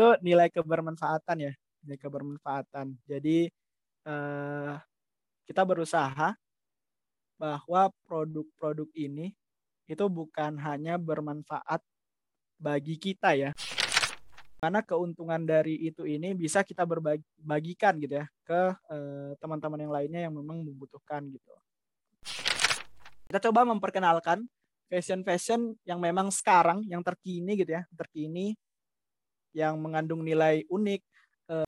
itu nilai kebermanfaatan ya, nilai kebermanfaatan. Jadi eh, kita berusaha bahwa produk-produk ini itu bukan hanya bermanfaat bagi kita ya. Karena keuntungan dari itu ini bisa kita berbagikan gitu ya ke eh, teman-teman yang lainnya yang memang membutuhkan gitu. Kita coba memperkenalkan fashion-fashion yang memang sekarang yang terkini gitu ya, terkini yang mengandung nilai unik. Eh,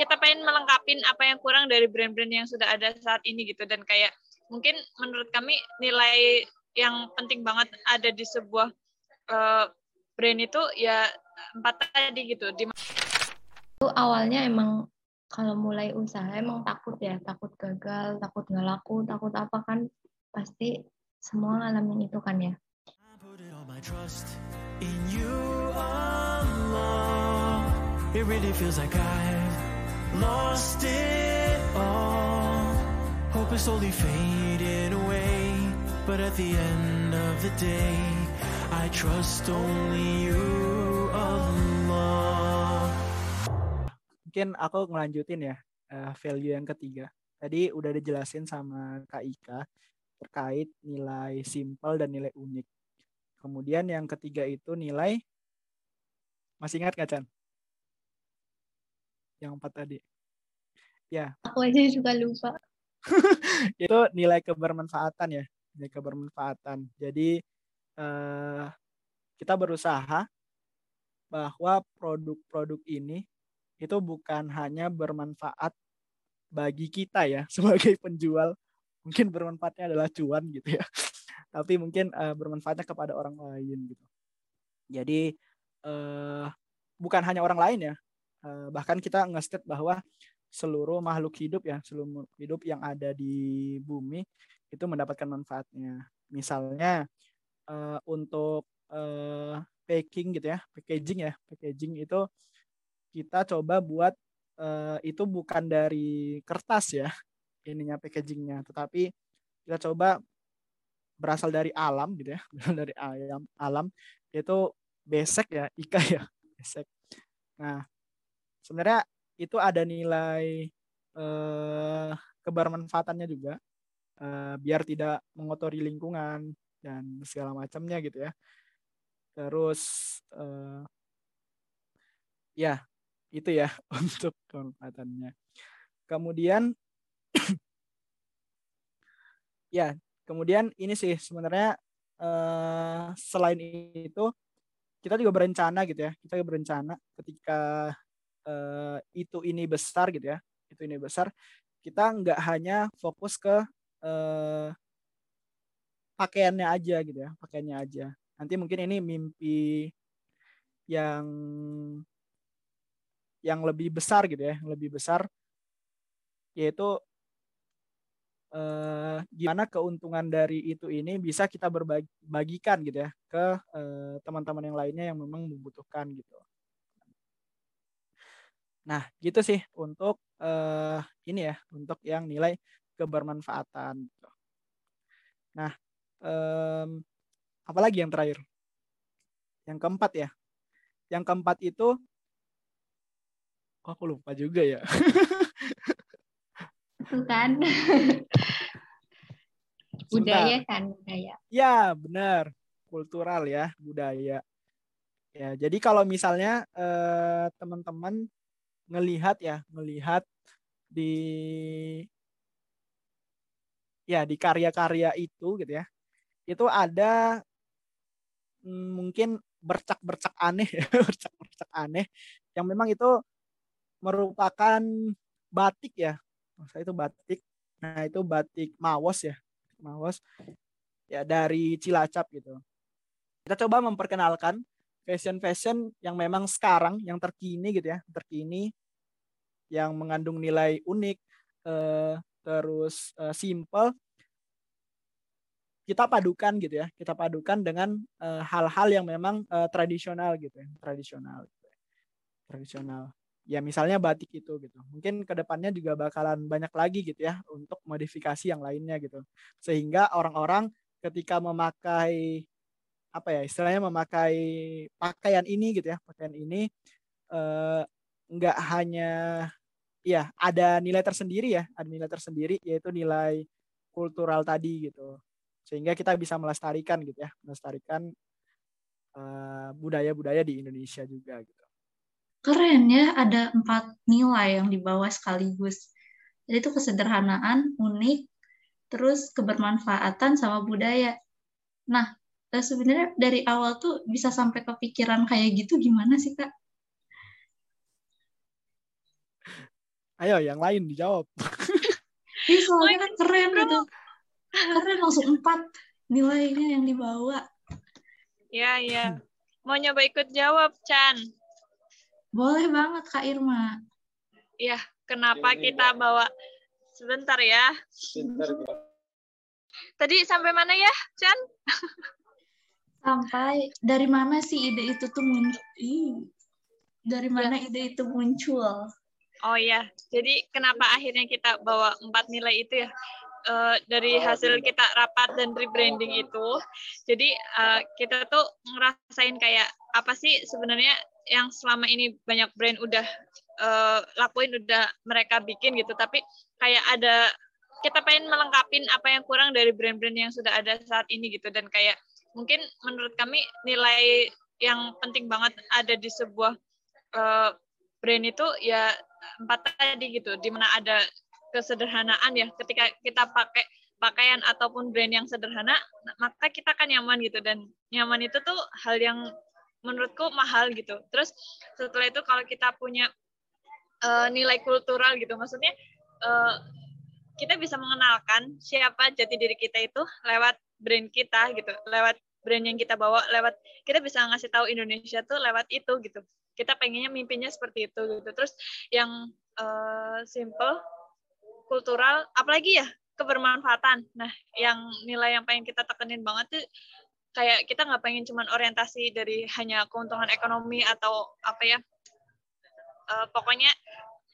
kita pengen melengkapi apa yang kurang dari brand-brand yang sudah ada saat ini gitu dan kayak mungkin menurut kami nilai yang penting banget ada di sebuah uh, brand itu ya empat tadi gitu. Di itu awalnya emang kalau mulai usaha emang takut ya, takut gagal, takut nggak laku, takut apa kan pasti semua ngalamin itu kan ya. It really feels like I've lost it all. Hope is slowly fading away. But at the end of the day, I trust only you, Allah. Mungkin aku ngelanjutin ya uh, value yang ketiga. Tadi udah dijelasin sama Kak Ika terkait nilai simple dan nilai unik. Kemudian yang ketiga itu nilai masih ingat gak Chan? Yang empat tadi. Ya. Aku aja juga lupa. itu nilai kebermanfaatan ya nilai kebermanfaatan. Jadi eh, kita berusaha bahwa produk-produk ini itu bukan hanya bermanfaat bagi kita ya sebagai penjual mungkin bermanfaatnya adalah cuan gitu ya tapi mungkin uh, bermanfaatnya kepada orang lain gitu jadi uh, bukan hanya orang lain ya. Uh, bahkan kita nge bahwa seluruh makhluk hidup ya seluruh hidup yang ada di bumi itu mendapatkan manfaatnya. Misalnya uh, untuk uh, packing gitu ya, packaging ya, packaging itu kita coba buat uh, itu bukan dari kertas ya ininya packagingnya, tetapi kita coba berasal dari alam gitu ya, berasal dari ayam alam itu besek ya, ika ya, besek. Nah, sebenarnya itu ada nilai eh, kebermanfaatannya juga uh, biar tidak mengotori lingkungan dan segala macamnya gitu ya. Terus uh, ya itu ya untuk kemanfaatannya. Kemudian ya kemudian ini sih sebenarnya uh, selain itu kita juga berencana gitu ya kita juga berencana ketika uh, itu ini besar gitu ya itu ini besar kita nggak hanya fokus ke eh, pakaiannya aja gitu ya, pakaiannya aja. Nanti mungkin ini mimpi yang yang lebih besar gitu ya, lebih besar yaitu eh, gimana keuntungan dari itu ini bisa kita berbagikan gitu ya ke eh, teman-teman yang lainnya yang memang membutuhkan gitu. Nah, gitu sih untuk eh, ini ya, untuk yang nilai kebermanfaatan. Gitu. Nah, um, apalagi yang terakhir? Yang keempat ya. Yang keempat itu, oh, aku lupa juga ya. Itu kan. budaya kan, budaya. Ya, benar. Kultural ya, budaya. Ya, jadi kalau misalnya eh, teman-teman ngelihat ya, ngelihat di ya di karya-karya itu gitu ya itu ada mm, mungkin bercak-bercak aneh ya bercak-bercak aneh yang memang itu merupakan batik ya saya itu batik nah itu batik mawos ya mawos ya dari Cilacap gitu kita coba memperkenalkan fashion-fashion yang memang sekarang yang terkini gitu ya terkini yang mengandung nilai unik eh, terus uh, simple kita padukan gitu ya kita padukan dengan eh, hal-hal uh, yang memang uh, tradisional gitu ya tradisional gitu ya. tradisional ya misalnya batik itu gitu mungkin ke depannya juga bakalan banyak lagi gitu ya untuk modifikasi yang lainnya gitu sehingga orang-orang ketika memakai apa ya istilahnya memakai pakaian ini gitu ya pakaian ini eh, hanya ya ada nilai tersendiri ya, ada nilai tersendiri yaitu nilai kultural tadi gitu. Sehingga kita bisa melestarikan gitu ya, melestarikan eh, budaya-budaya di Indonesia juga gitu. Keren ya, ada empat nilai yang dibawa sekaligus. Jadi itu kesederhanaan, unik, terus kebermanfaatan sama budaya. Nah, eh, sebenarnya dari awal tuh bisa sampai kepikiran kayak gitu gimana sih, Kak? Ayo yang lain dijawab. Iya, soalnya kan keren gitu. Keren langsung empat nilainya yang dibawa. Ya, ya. Mau nyoba ikut jawab, Chan? Boleh banget, Kak Irma. Ya, kenapa kita bawa sebentar ya? Tadi sampai mana ya, Chan? Sampai dari mana sih ide itu tuh muncul? Dari mana ide itu muncul? Oh ya, jadi kenapa akhirnya kita bawa empat nilai itu ya? Uh, dari hasil kita rapat dan rebranding itu, jadi uh, kita tuh ngerasain kayak apa sih sebenarnya yang selama ini banyak brand udah uh, lakuin, udah mereka bikin gitu, tapi kayak ada kita pengen melengkapin apa yang kurang dari brand-brand yang sudah ada saat ini gitu. Dan kayak mungkin menurut kami nilai yang penting banget ada di sebuah uh, brand itu ya empat tadi gitu. Di mana ada kesederhanaan ya. Ketika kita pakai pakaian ataupun brand yang sederhana maka kita kan nyaman gitu. Dan nyaman itu tuh hal yang menurutku mahal gitu. Terus setelah itu kalau kita punya uh, nilai kultural gitu maksudnya uh, kita bisa mengenalkan siapa jati diri kita itu lewat brand kita gitu lewat brand yang kita bawa lewat kita bisa ngasih tahu Indonesia tuh lewat itu gitu. Kita pengennya mimpinya seperti itu gitu. Terus yang uh, simple kultural apalagi ya kebermanfaatan. Nah yang nilai yang pengen kita tekenin banget tuh kayak kita nggak pengen cuman orientasi dari hanya keuntungan ekonomi atau apa ya uh, pokoknya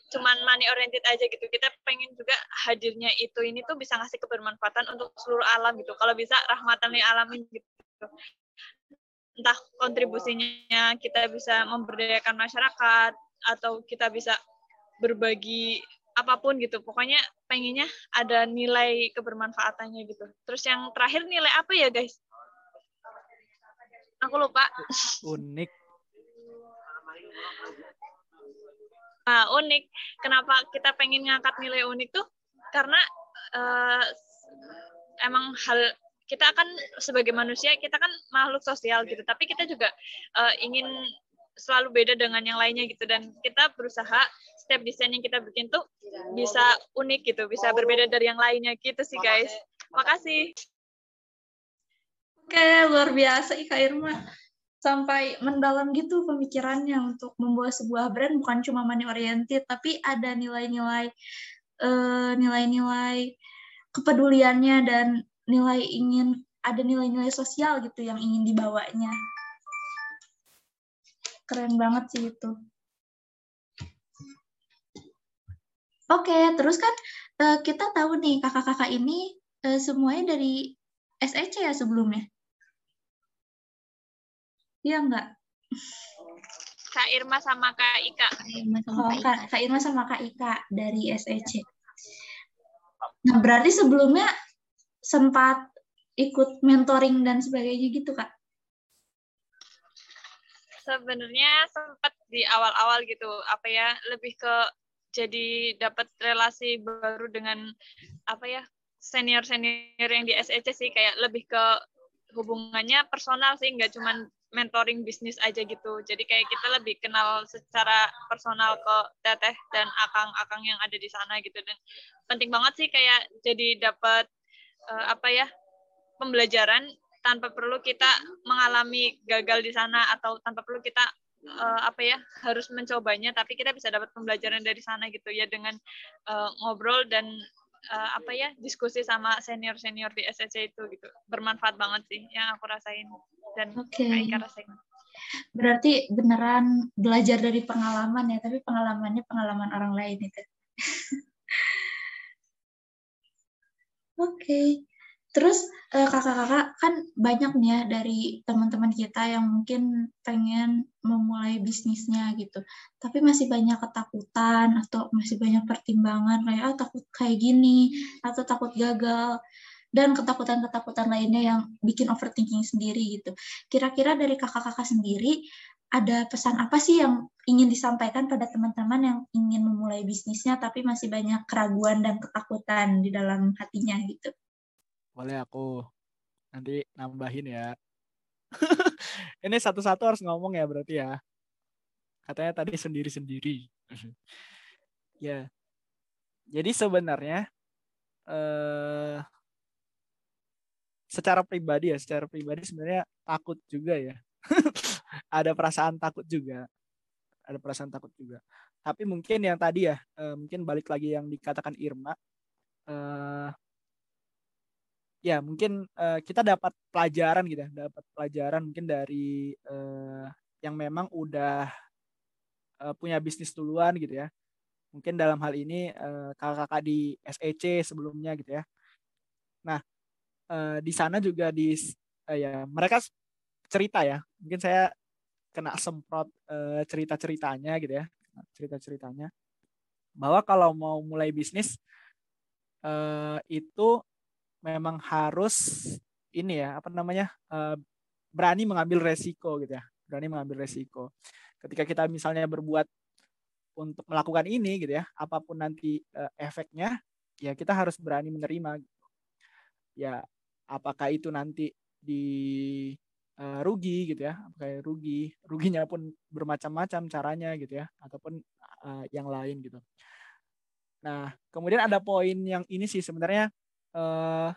cuman money oriented aja gitu. Kita pengen juga hadirnya itu ini tuh bisa ngasih kebermanfaatan untuk seluruh alam gitu. Kalau bisa rahmatan lil alamin gitu. Entah kontribusinya kita bisa memberdayakan masyarakat atau kita bisa berbagi apa pun gitu. Pokoknya pengennya ada nilai kebermanfaatannya gitu. Terus yang terakhir nilai apa ya guys? Aku lupa. Unik. Nah unik. Kenapa kita pengen ngangkat nilai unik tuh? Karena uh, emang hal kita akan sebagai manusia kita kan makhluk sosial gitu. Tapi kita juga uh, ingin selalu beda dengan yang lainnya gitu. Dan kita berusaha setiap desain yang kita bikin tuh bisa unik gitu bisa berbeda dari yang lainnya gitu sih guys makasih oke luar biasa Ika Irma sampai mendalam gitu pemikirannya untuk membuat sebuah brand bukan cuma money oriented tapi ada nilai-nilai uh, nilai-nilai kepeduliannya dan nilai ingin ada nilai-nilai sosial gitu yang ingin dibawanya. Keren banget sih itu. Oke, terus kan uh, kita tahu nih kakak-kakak ini uh, semuanya dari SEC ya sebelumnya? Iya enggak? Kak Irma sama Kak Ika. Kak Irma sama oh, Kak, Kak Irma sama Kak Ika dari SEC. Nah, berarti sebelumnya sempat ikut mentoring dan sebagainya gitu kak? Sebenarnya sempat di awal-awal gitu apa ya lebih ke jadi dapat relasi baru dengan apa ya senior senior yang di SEC sih kayak lebih ke hubungannya personal sih nggak cuman mentoring bisnis aja gitu. Jadi kayak kita lebih kenal secara personal ke teteh dan akang-akang yang ada di sana gitu dan penting banget sih kayak jadi dapat uh, apa ya pembelajaran tanpa perlu kita mengalami gagal di sana atau tanpa perlu kita uh, apa ya harus mencobanya tapi kita bisa dapat pembelajaran dari sana gitu ya dengan uh, ngobrol dan uh, apa ya diskusi sama senior senior di SSC itu gitu bermanfaat banget sih yang aku rasain dan okay. rasain berarti beneran belajar dari pengalaman ya tapi pengalamannya pengalaman orang lain itu Oke. Okay. Terus eh, kakak-kakak kan banyak nih ya dari teman-teman kita yang mungkin pengen memulai bisnisnya gitu. Tapi masih banyak ketakutan atau masih banyak pertimbangan kayak ah takut kayak gini atau takut gagal dan ketakutan-ketakutan lainnya yang bikin overthinking sendiri gitu. Kira-kira dari kakak-kakak sendiri ada pesan apa sih yang ingin disampaikan pada teman-teman yang ingin memulai bisnisnya tapi masih banyak keraguan dan ketakutan di dalam hatinya gitu? Boleh aku nanti nambahin ya. Ini satu-satu harus ngomong ya berarti ya. Katanya tadi sendiri-sendiri. ya. Jadi sebenarnya eh secara pribadi ya, secara pribadi sebenarnya takut juga ya. Ada perasaan takut juga. Ada perasaan takut juga. Tapi mungkin yang tadi ya, eh, mungkin balik lagi yang dikatakan Irma, eh, ya mungkin uh, kita dapat pelajaran gitu ya dapat pelajaran mungkin dari uh, yang memang udah uh, punya bisnis duluan gitu ya. Mungkin dalam hal ini uh, kakak-kakak di SEC sebelumnya gitu ya. Nah uh, di sana juga di uh, ya mereka cerita ya. Mungkin saya kena semprot uh, cerita ceritanya gitu ya cerita ceritanya bahwa kalau mau mulai bisnis uh, itu memang harus ini ya apa namanya uh, berani mengambil resiko gitu ya berani mengambil resiko ketika kita misalnya berbuat untuk melakukan ini gitu ya apa pun nanti uh, efeknya ya kita harus berani menerima gitu. ya apakah itu nanti di uh, rugi gitu ya apakah rugi ruginya pun bermacam-macam caranya gitu ya ataupun uh, yang lain gitu nah kemudian ada poin yang ini sih sebenarnya uh,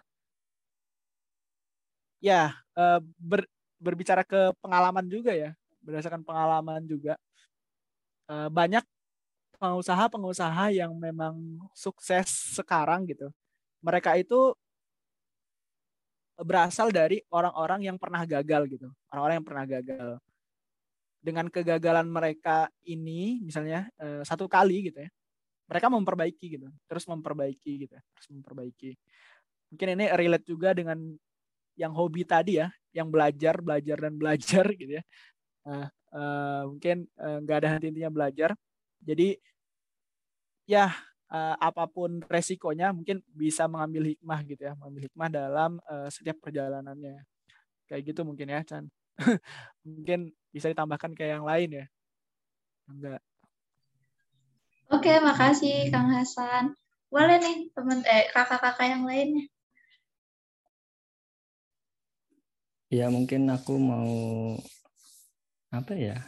ya uh, ber, berbicara ke pengalaman juga ya berdasarkan pengalaman juga. Uh, banyak pengusaha-pengusaha yang memang sukses sekarang gitu. Mereka itu berasal dari orang-orang yang pernah gagal gitu orang-orang yang pernah gagal. Dengan kegagalan mereka ini misalnya satu kali gitu ya mereka memperbaiki gitu. Terus memperbaiki gitu terus memperbaiki. Mungkin ini relate juga dengan yang hobi tadi ya yang belajar belajar dan belajar gitu ya. Nah, uh, mungkin eh, nggak uh, ada henti-hentinya belajar. Jadi ya uh, apa pun resikonya mungkin bisa mengambil hikmah gitu ya mengambil hikmah dalam uh, setiap perjalanannya. Kayak gitu mungkin ya Chan. Mungkin bisa ditambahkan kayak yang lain ya. Enggak Oke, makasih Kang Hasan. Boleh nih teman eh kakak-kakak yang lainnya. Ya mungkin aku mau apa ya?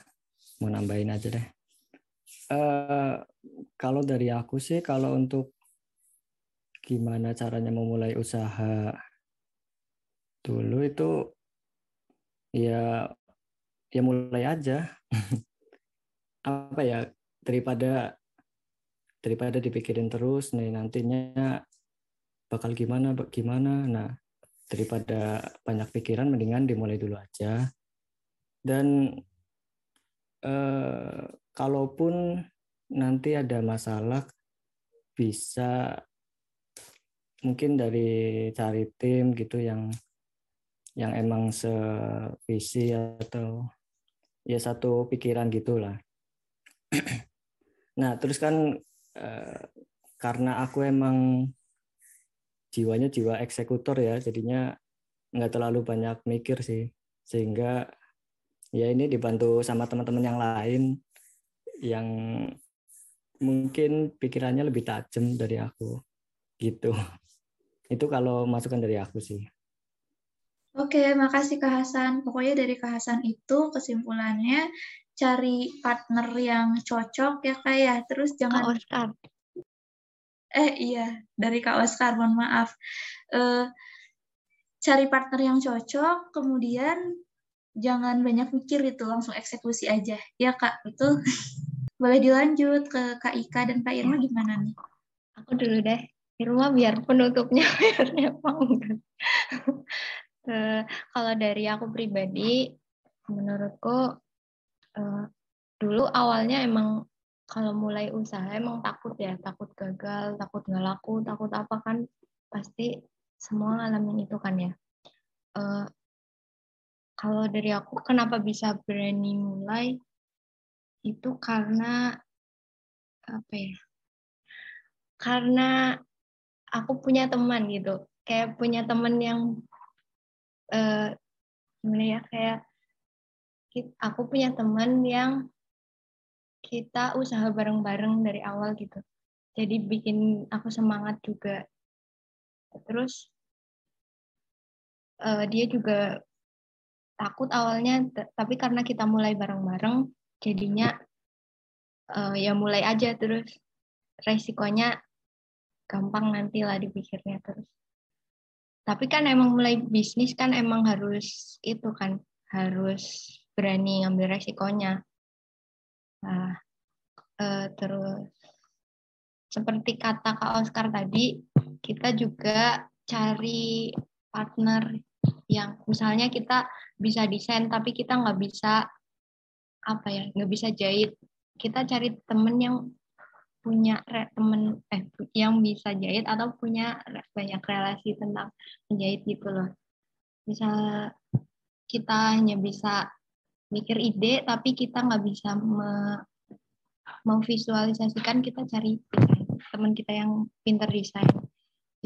Mau nambahin aja deh. Uh, kalau dari aku sih kalau untuk gimana caranya memulai usaha dulu itu ya ya mulai aja apa ya daripada daripada dipikirin terus nih nantinya bakal gimana gimana nah daripada banyak pikiran mendingan dimulai dulu aja dan eh, kalaupun nanti ada masalah bisa mungkin dari cari tim gitu yang yang emang sevisi atau ya satu pikiran gitulah. nah terus kan Eh, karena aku emang jiwanya jiwa eksekutor ya jadinya nggak terlalu banyak mikir sih. Sehingga ya ini dibantu sama teman-teman yang lain yang mungkin pikirannya lebih tajam dari aku gitu. Itu kalau masukan dari aku sih. Oke, makasih Kak Hasan. Pokoknya dari Kak Hasan itu kesimpulannya cari partner yang cocok ya Kak ya. Terus jangan Kak Oscar. Eh iya, dari Kak Oscar, mohon maaf. Uh, cari partner yang cocok, kemudian jangan banyak mikir itu, langsung eksekusi aja. Ya Kak, itu boleh dilanjut ke Kak Ika dan Kak Irma gimana nih? Aku dulu deh. Irma biar penutupnya biar mau uh, kalau dari aku pribadi, menurutku uh, dulu awalnya emang kalau mulai usaha emang takut ya, takut gagal, takut nggak laku, takut apa kan pasti semua ngalamin itu kan ya. Uh, kalau dari aku kenapa bisa berani mulai itu karena apa ya? Karena aku punya teman gitu, kayak punya teman yang uh, gimana ya kayak aku punya teman yang kita usaha bareng-bareng dari awal gitu. Jadi bikin aku semangat juga. Terus uh, dia juga takut awalnya, tapi karena kita mulai bareng-bareng, jadinya uh, ya mulai aja terus resikonya gampang nanti lah dipikirnya terus. Tapi kan emang mulai bisnis kan emang harus itu kan harus berani ngambil resikonya. Nah, uh, terus seperti kata Kak Oscar tadi, kita juga cari partner yang misalnya kita bisa desain tapi kita nggak bisa apa ya nggak bisa jahit kita cari temen yang punya temen eh yang bisa jahit atau punya banyak relasi tentang menjahit gitu loh bisa kita hanya bisa mikir ide tapi kita nggak bisa me, memvisualisasikan kita cari teman kita yang pinter desain.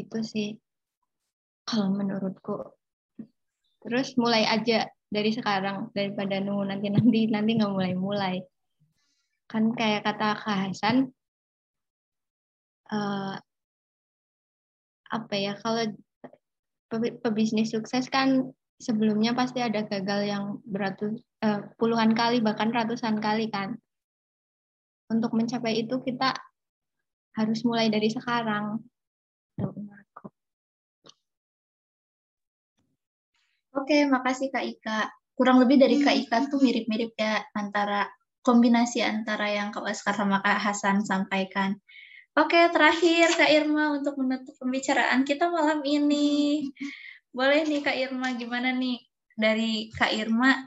Itu sih kalau menurutku. Terus mulai aja dari sekarang daripada nunggu nanti nanti nanti nggak mulai mulai kan kayak kata Kak Hasan uh, apa ya kalau pebisnis sukses kan sebelumnya pasti ada gagal yang beratus uh, puluhan kali bahkan ratusan kali kan untuk mencapai itu kita harus mulai dari sekarang Oke, makasih Kak Ika. Kurang lebih dari Kak Ika tuh mirip-mirip ya antara kombinasi antara yang Kak Oscar sama Kak Hasan sampaikan. Oke, terakhir Kak Irma untuk menutup pembicaraan kita malam ini. Boleh nih Kak Irma, gimana nih dari Kak Irma,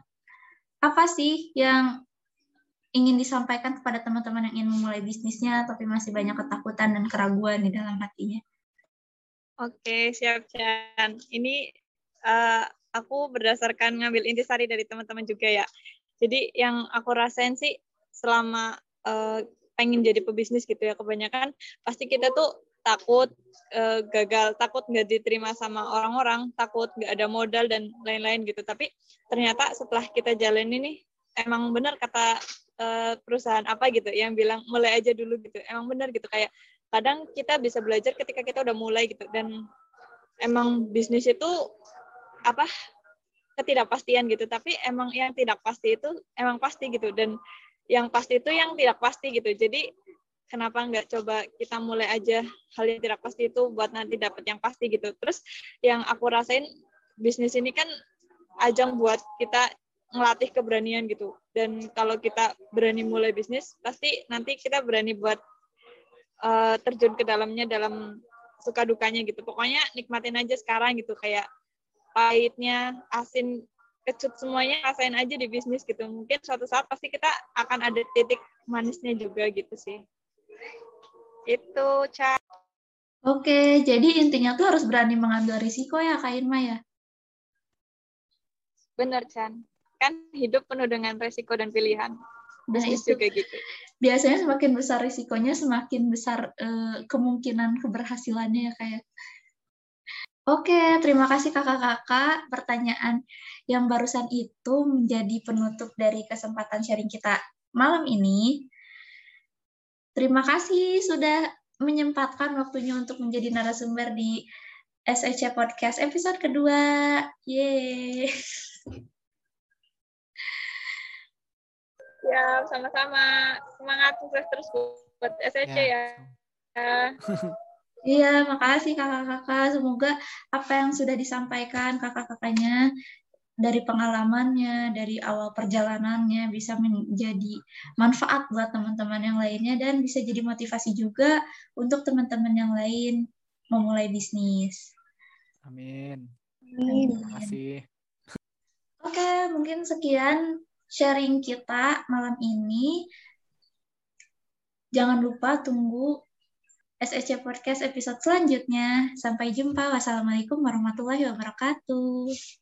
apa sih yang ingin disampaikan kepada teman-teman yang ingin memulai bisnisnya tapi masih banyak ketakutan dan keraguan di dalam hatinya? Oke, siap Chan. Ini uh, aku berdasarkan ngambil intisari dari teman-teman juga ya. Jadi yang aku rasain sih selama uh, pengen jadi pebisnis gitu ya kebanyakan pasti kita tuh takut uh, gagal, takut nggak diterima sama orang-orang, takut nggak ada modal dan lain-lain gitu. Tapi ternyata setelah kita jalan ini emang benar kata uh, perusahaan apa gitu yang bilang mulai aja dulu gitu. Emang benar gitu. Kayak kadang kita bisa belajar ketika kita udah mulai gitu. Dan emang bisnis itu apa ketidakpastian gitu. Tapi emang yang tidak pasti itu emang pasti gitu. Dan yang pasti itu yang tidak pasti gitu. Jadi kenapa nggak coba kita mulai aja hal yang tidak pasti itu buat nanti dapat yang pasti gitu terus yang aku rasain bisnis ini kan ajang buat kita ngelatih keberanian gitu dan kalau kita berani mulai bisnis pasti nanti kita berani buat uh, terjun ke dalamnya dalam suka dukanya gitu pokoknya nikmatin aja sekarang gitu kayak pahitnya, asin, kecut semuanya rasain aja di bisnis gitu. Mungkin suatu saat pasti kita akan ada titik manisnya juga gitu sih. Itu, Ca. Oke, jadi intinya tuh harus berani mengambil risiko ya, Kak Irma ya? Bener, Chan. Kan hidup penuh dengan risiko dan pilihan. Nah, itu juga gitu. Biasanya semakin besar risikonya, semakin besar uh, kemungkinan keberhasilannya ya, kayak. Oke, terima kasih kakak-kakak. Pertanyaan yang barusan itu menjadi penutup dari kesempatan sharing kita malam ini. Terima kasih sudah menyempatkan waktunya untuk menjadi narasumber di SEC Podcast episode kedua. Yeay. Ya, sama-sama. Semangat sukses terus buat SEC ya. ya. Iya, makasih kakak-kakak. Semoga apa yang sudah disampaikan kakak-kakaknya dari pengalamannya, dari awal perjalanannya bisa menjadi manfaat buat teman-teman yang lainnya dan bisa jadi motivasi juga untuk teman-teman yang lain memulai bisnis. Amin. Amin. Terima kasih. Oke, mungkin sekian sharing kita malam ini. Jangan lupa tunggu SEC Podcast episode selanjutnya. Sampai jumpa. Wassalamualaikum warahmatullahi wabarakatuh.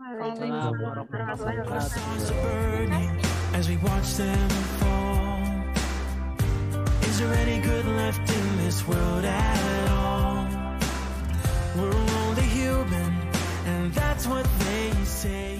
As we watch them fall, is there any good left in this world at all? We're only human, and that's what they say.